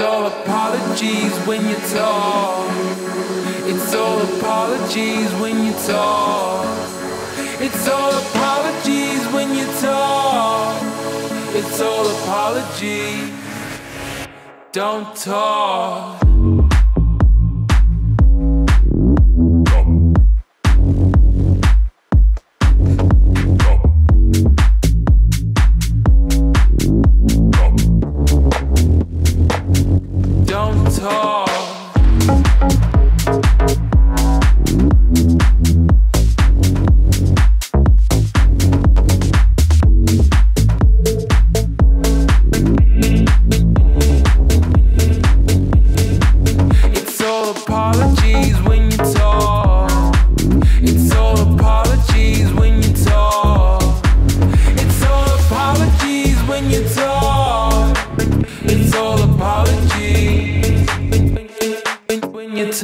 all apologies when you talk. It's all apologies when you talk. It's all apologies when you talk. It's all apologies. Don't talk.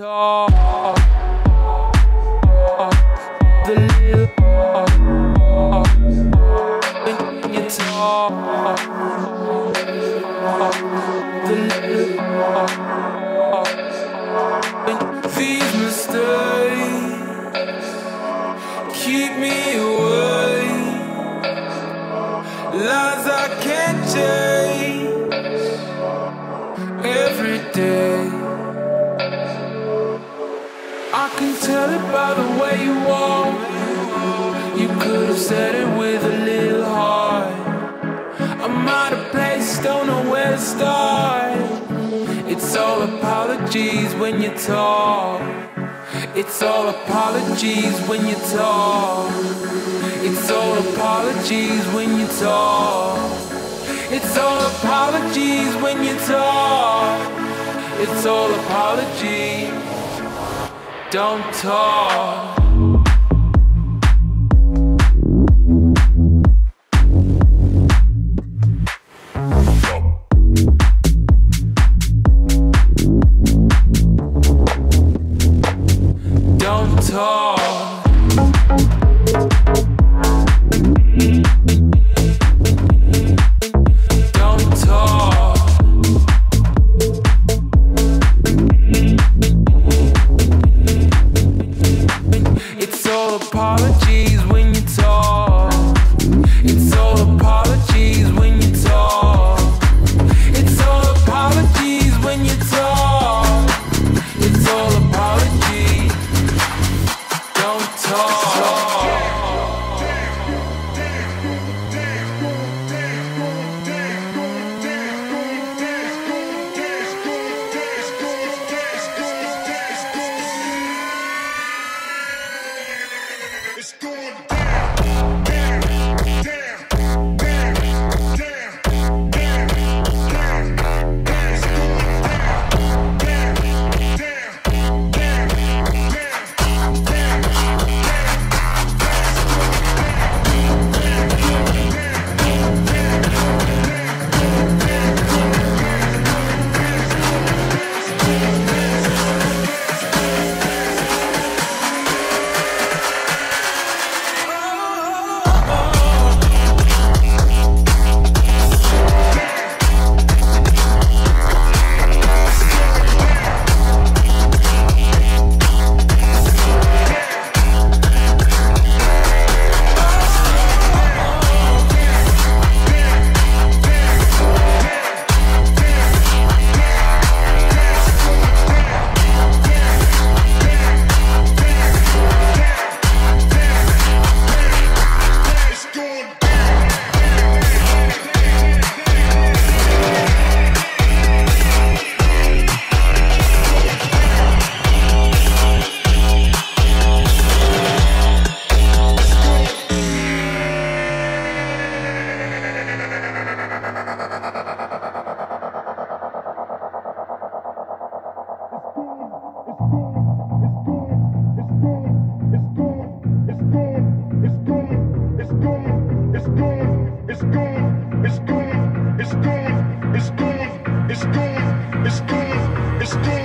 talk. when you talk. It's all apologies when you talk. It's all apologies when you talk. It's all apologies when you talk. It's all apologies. Don't talk. spit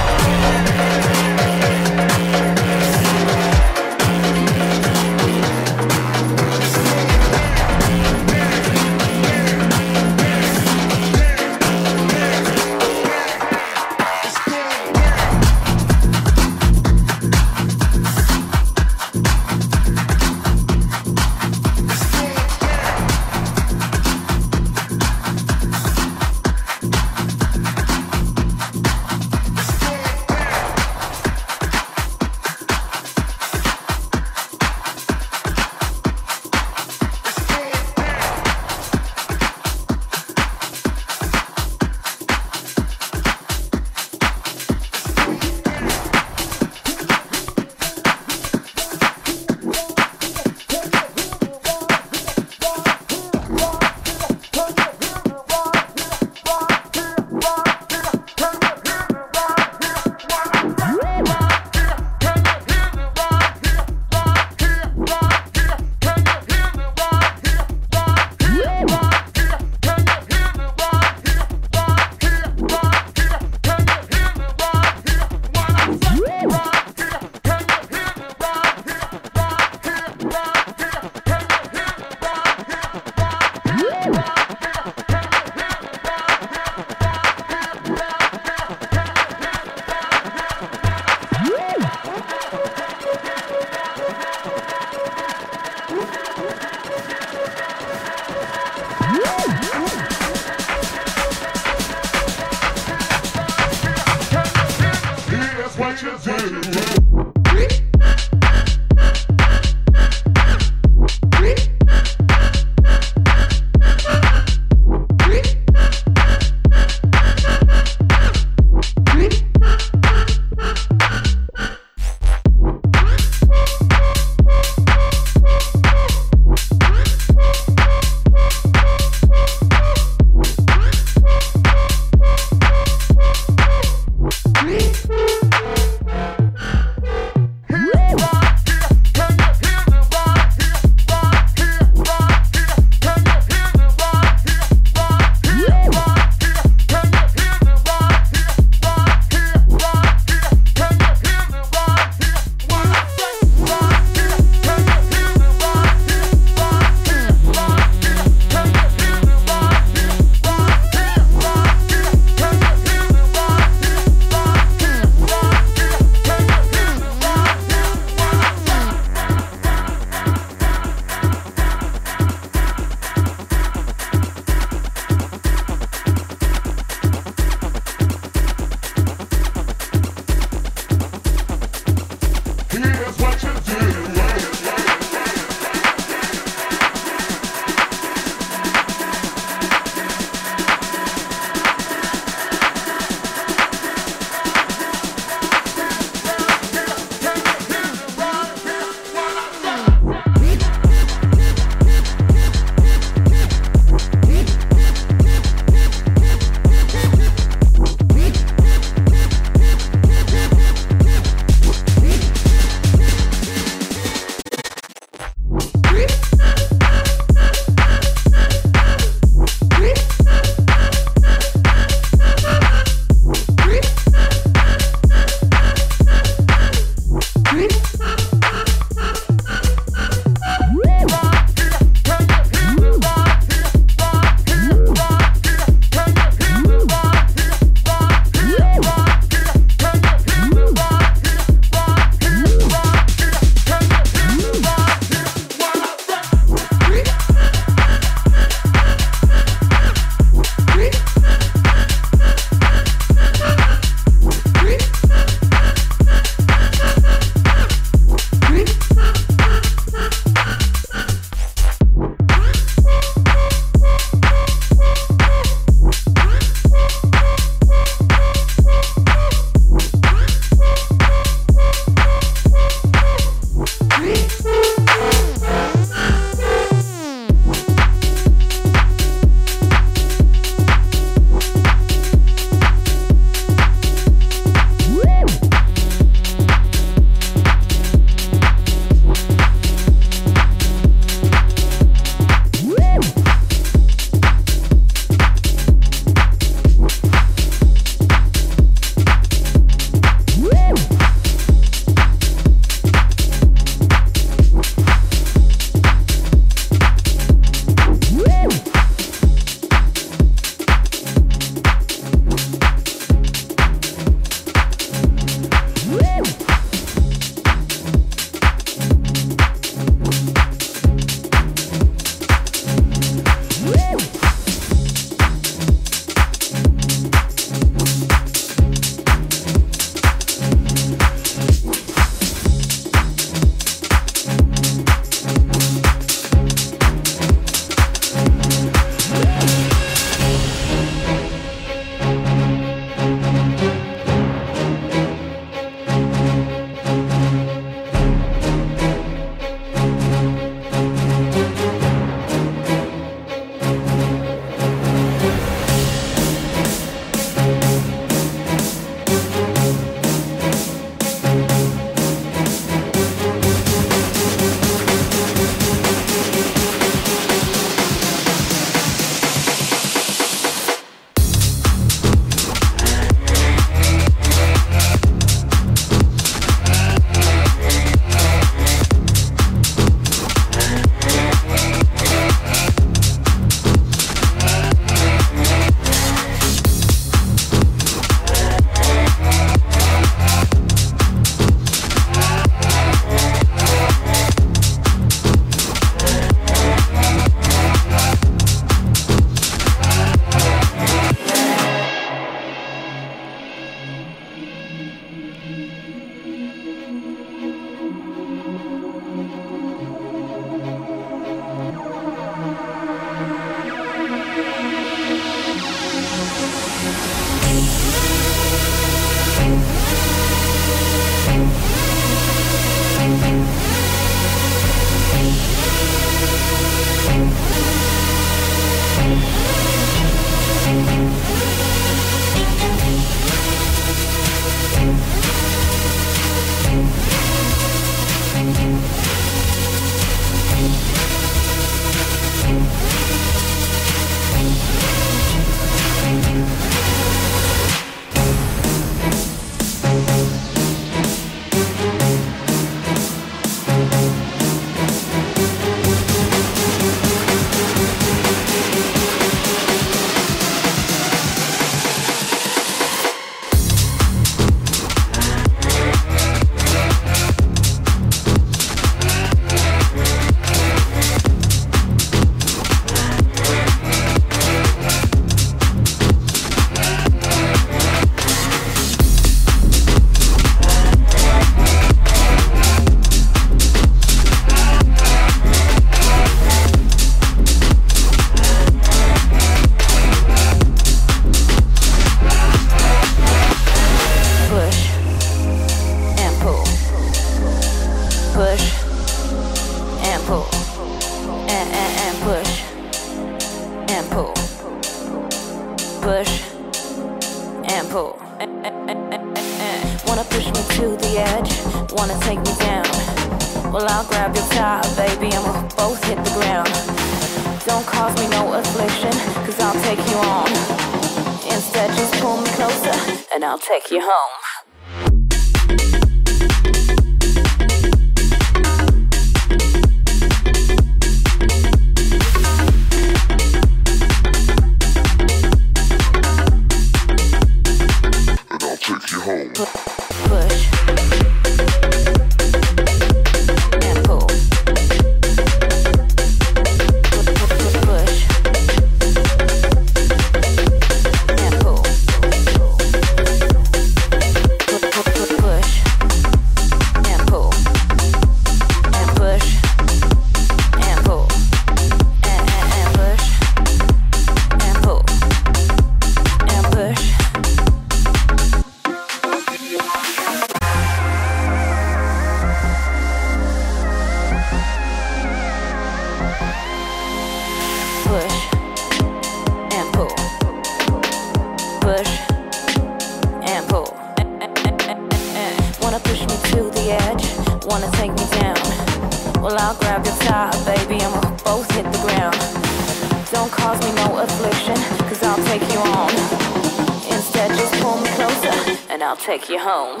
take you home.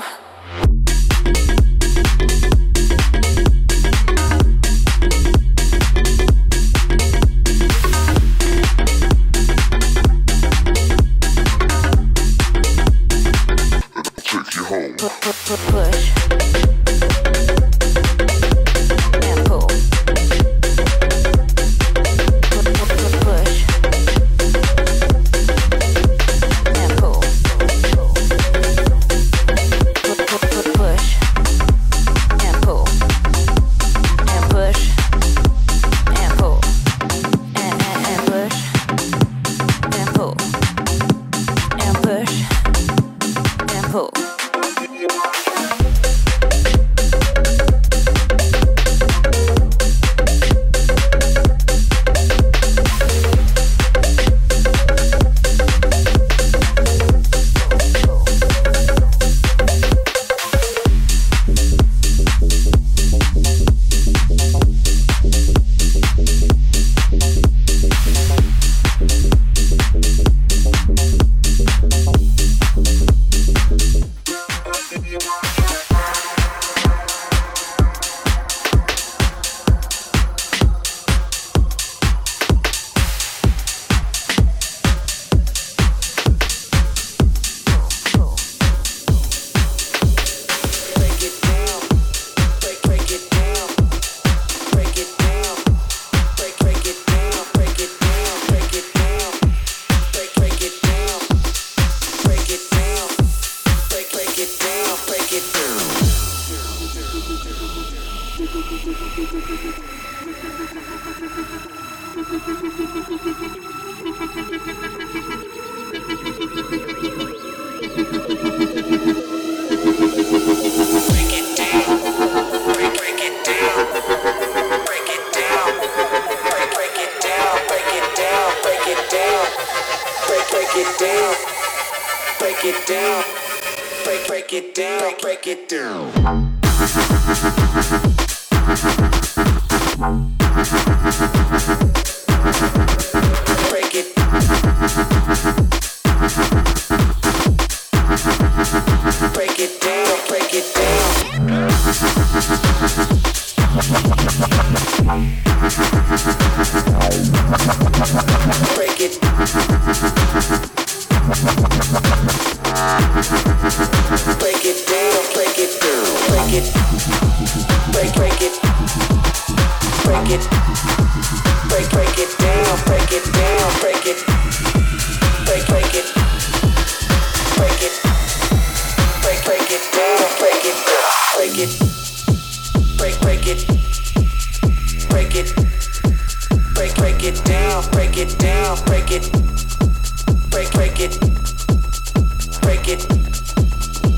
it, break it,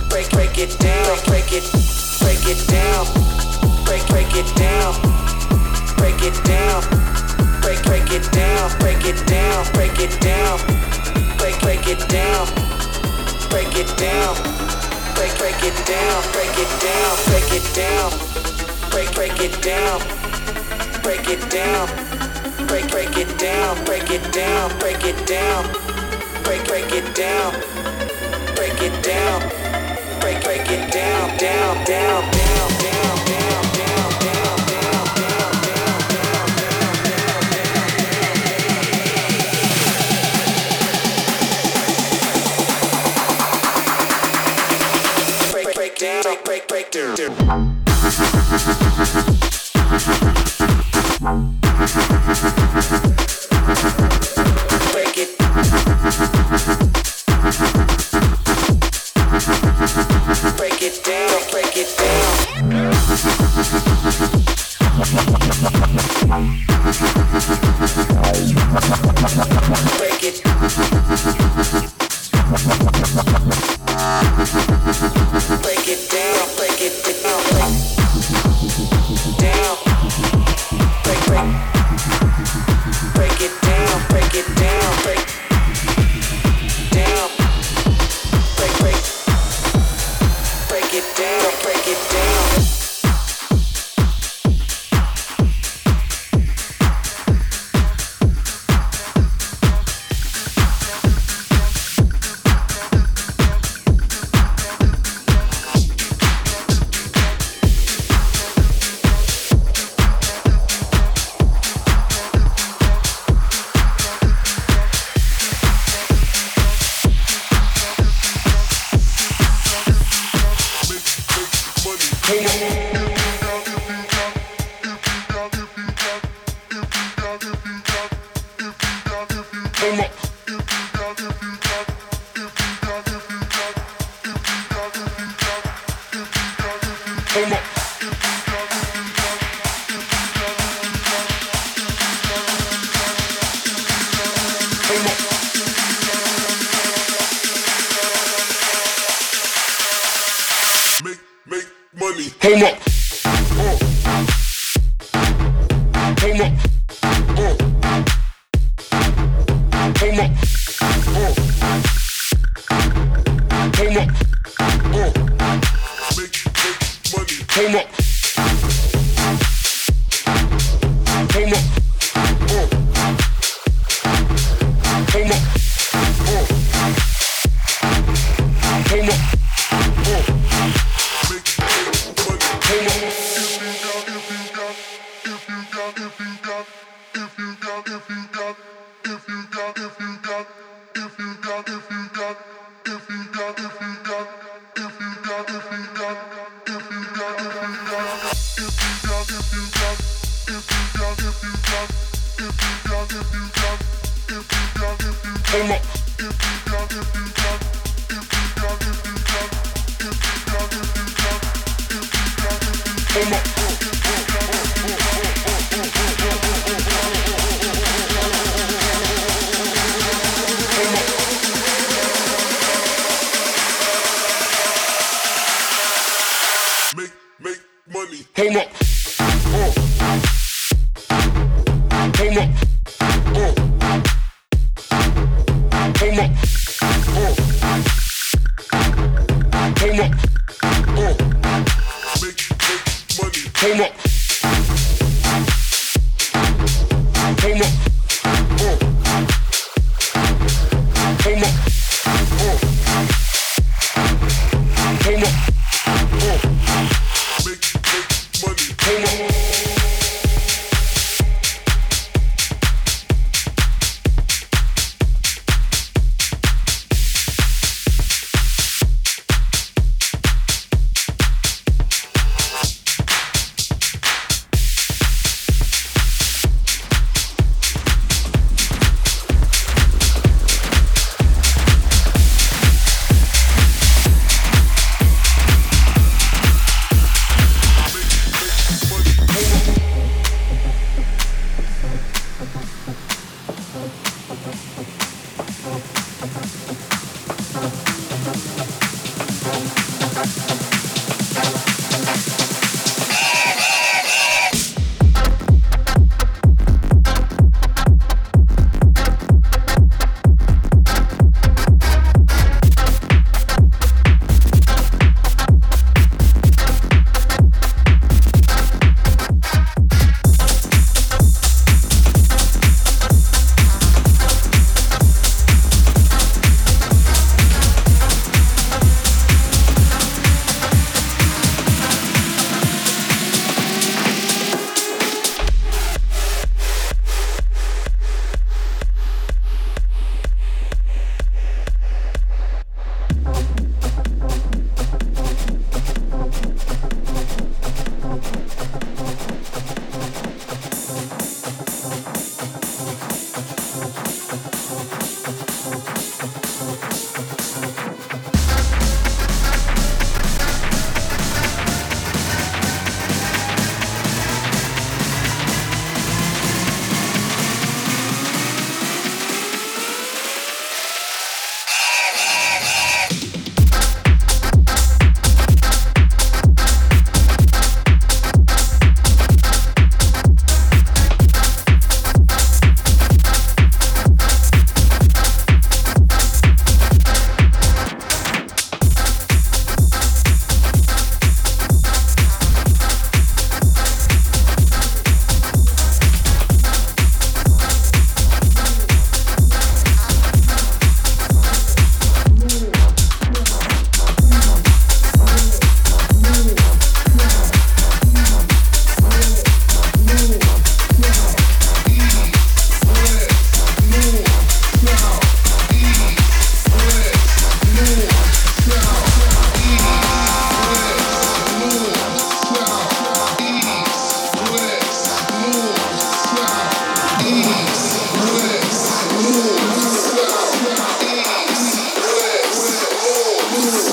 break break it down, break it, break it down, break break it down, break it down, break break it down, break it down, break it down, break break it down, break it down, break break it down, break it down, break it down, break break it down, break it down, break break it down, break it down, break it down break, break it down, break it down, break, break it down, down, down, down, down, down. Down, break, break, break, down.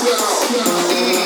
down.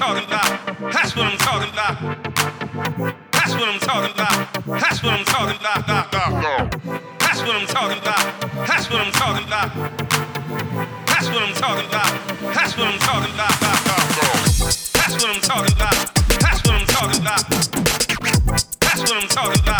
talking about. That's what I'm talking about. That's what I'm talking about. That's what I'm talking about. That's what I'm talking about. That's what I'm talking about. That's what I'm talking about. That's what I'm talking about. That's what I'm talking about. That's what I'm talking about. That's what I'm talking about.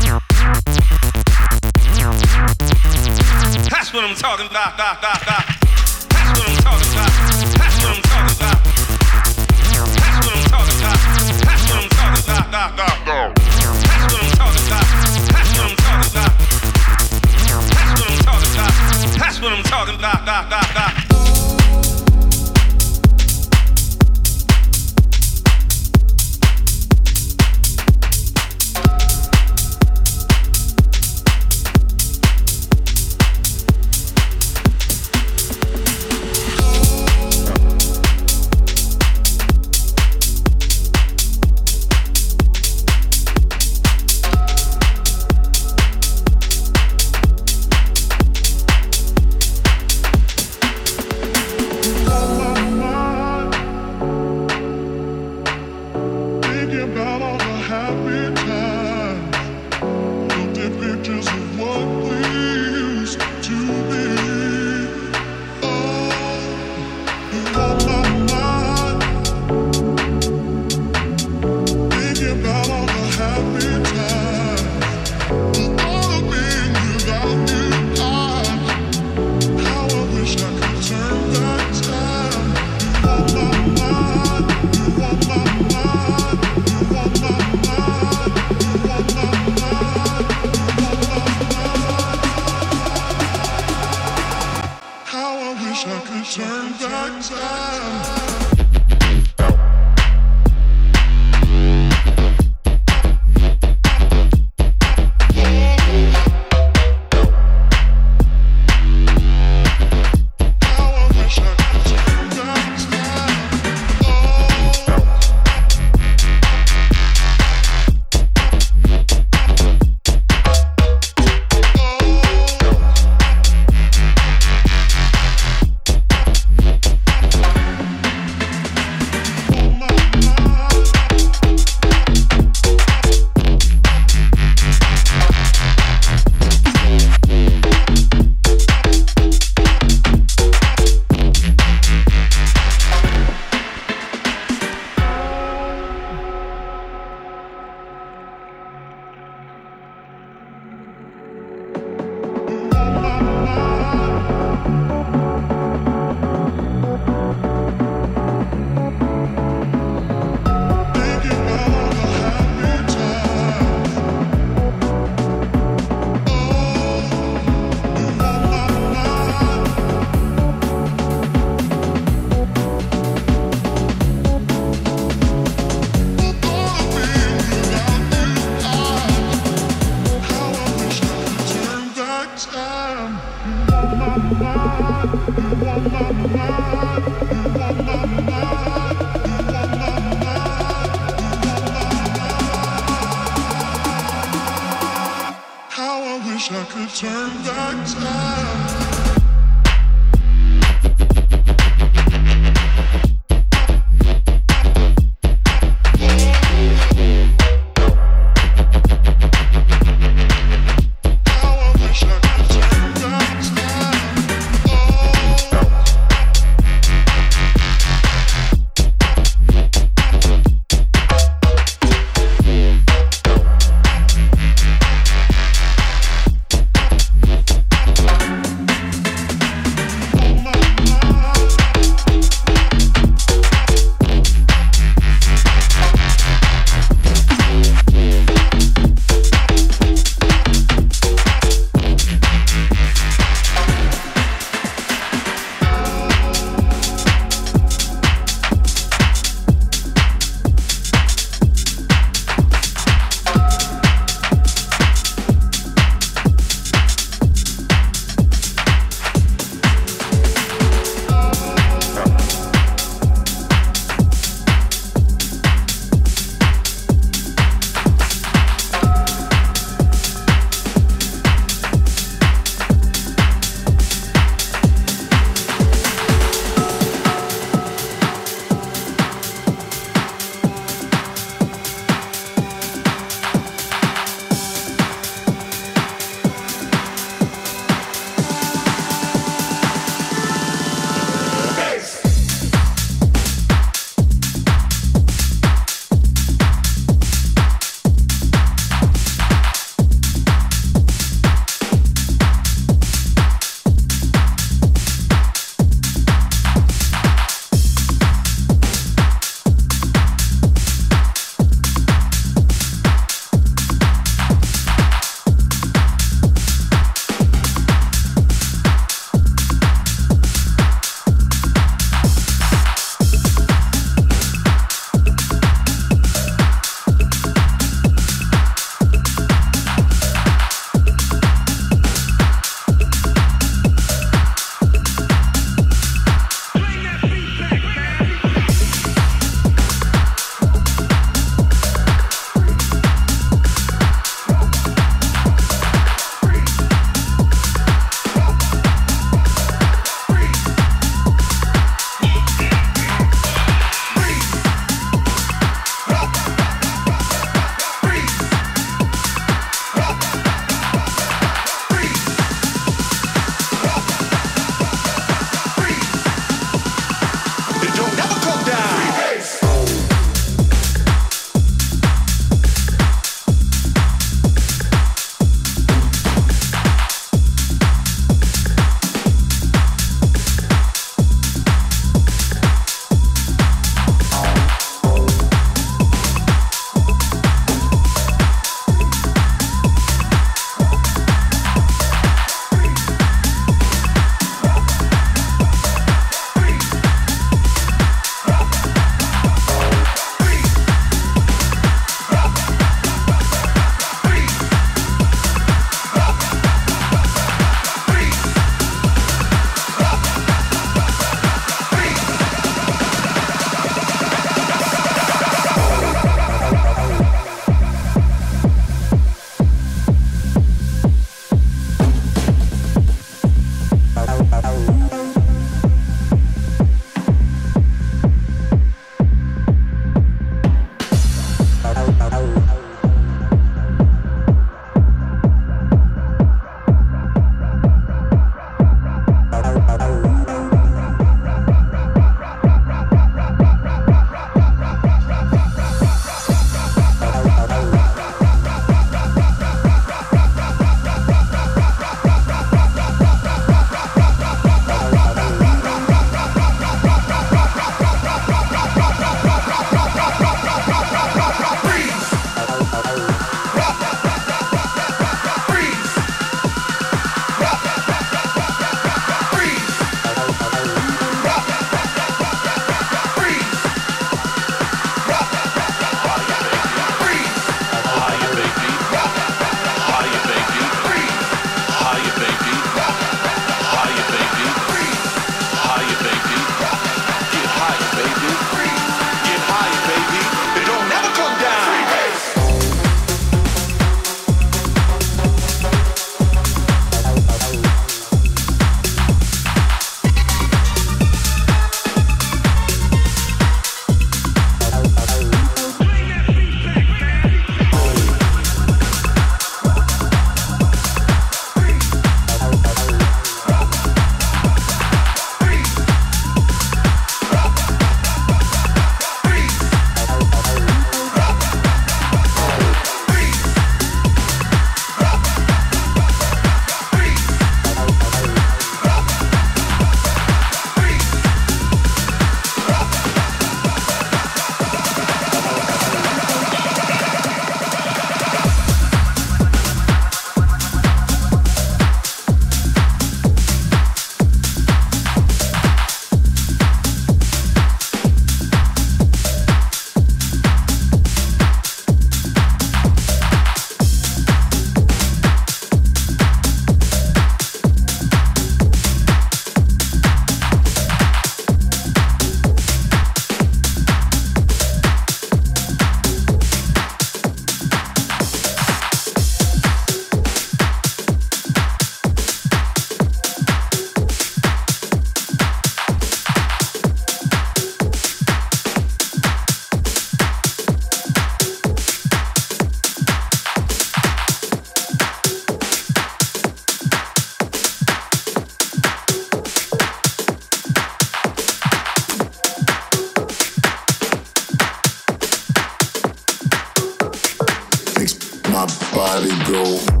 My body go.